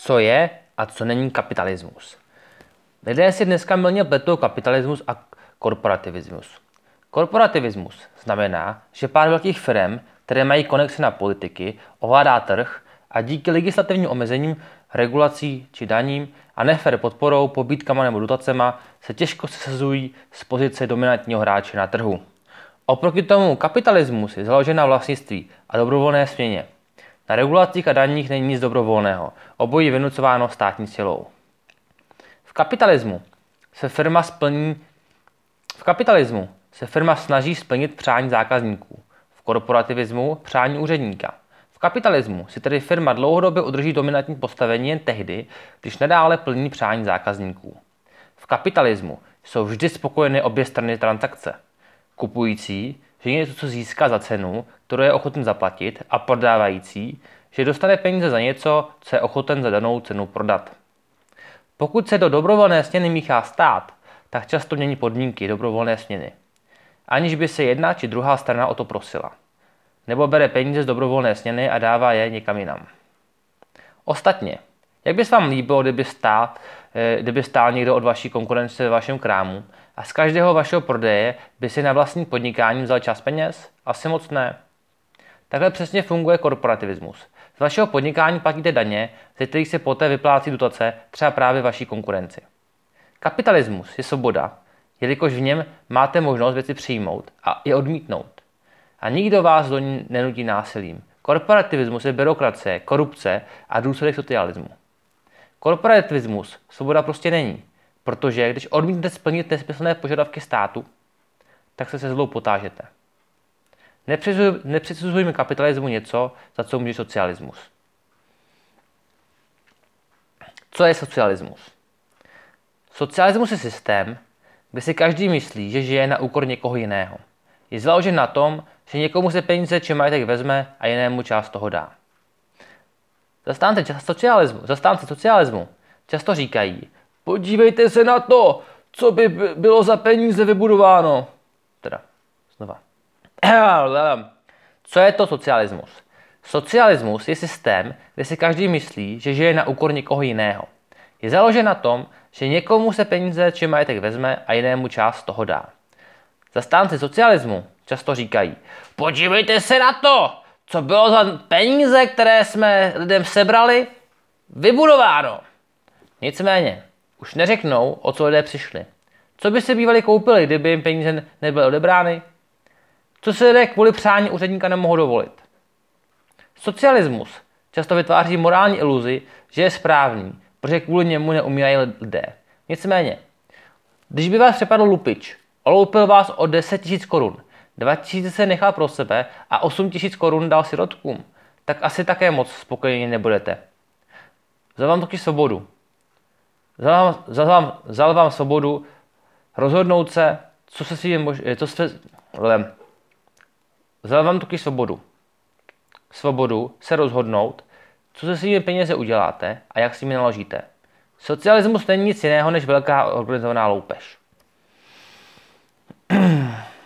Co je a co není kapitalismus? Lidé si dneska milně pletou kapitalismus a korporativismus. Korporativismus znamená, že pár velkých firm, které mají konexy na politiky, ovládá trh a díky legislativním omezením, regulací či daním a nefer podporou, pobítkama nebo dotacema se těžko sesazují z pozice dominantního hráče na trhu. Oproti tomu kapitalismus je založen na vlastnictví a dobrovolné směně. Na regulacích a daních není nic dobrovolného, obojí vynucováno státní silou. V kapitalismu se firma splní v kapitalismu se firma snaží splnit přání zákazníků, v korporativismu přání úředníka. V kapitalismu si tedy firma dlouhodobě udrží dominantní postavení jen tehdy, když nadále plní přání zákazníků. V kapitalismu jsou vždy spokojeny obě strany transakce. Kupující, že něco co získá za cenu, kterou je ochoten zaplatit, a prodávající, že dostane peníze za něco, co je ochoten za danou cenu prodat. Pokud se do dobrovolné směny míchá stát, tak často mění podmínky dobrovolné směny, aniž by se jedna či druhá strana o to prosila. Nebo bere peníze z dobrovolné směny a dává je někam jinam. Ostatně, jak by se vám líbilo, kdyby stál, eh, kdyby stál někdo od vaší konkurence ve vašem krámu a z každého vašeho prodeje by si na vlastní podnikání vzal čas peněz? Asi moc ne. Takhle přesně funguje korporativismus. Z vašeho podnikání platíte daně, ze kterých se poté vyplácí dotace třeba právě vaší konkurenci. Kapitalismus je svoboda, jelikož v něm máte možnost věci přijmout a je odmítnout. A nikdo vás do ní nenutí násilím. Korporativismus je byrokracie, korupce a důsledek socialismu. Korporativismus svoboda prostě není, protože když odmítnete splnit nesmyslné požadavky státu, tak se se zlou potážete. Nepřisuzujeme kapitalismu něco, za co může socialismus. Co je socialismus? Socialismus je systém, kde si každý myslí, že žije na úkor někoho jiného. Je založen na tom, že někomu se peníze či majetek vezme a jinému část toho dá. Zastánce socialismu, zastánce socialismu často říkají, podívejte se na to, co by bylo za peníze vybudováno. Teda, znova. Co je to socialismus? Socialismus je systém, kde si každý myslí, že žije na úkor někoho jiného. Je založen na tom, že někomu se peníze či majetek vezme a jinému část toho dá. Zastánci socialismu často říkají, podívejte se na to, co bylo za peníze, které jsme lidem sebrali, vybudováno. Nicméně, už neřeknou, o co lidé přišli. Co by si bývali koupili, kdyby jim peníze nebyly odebrány? Co se lidé kvůli přání úředníka nemohou dovolit? Socialismus často vytváří morální iluzi, že je správný, protože kvůli němu neumírají lidé. Nicméně, když by vás přepadl lupič, oloupil vás o 10 000 korun, 2 000 se nechal pro sebe a 8 000 korun dal sirotkům, tak asi také moc spokojení nebudete. Vzal vám totiž svobodu. Vzal vám, vzal vám, vzal vám svobodu rozhodnout se, co se si mož, co se, vzal vám totiž svobodu. Svobodu se rozhodnout, co se svými penězi uděláte a jak s nimi naložíte. Socialismus není nic jiného než velká organizovaná loupež.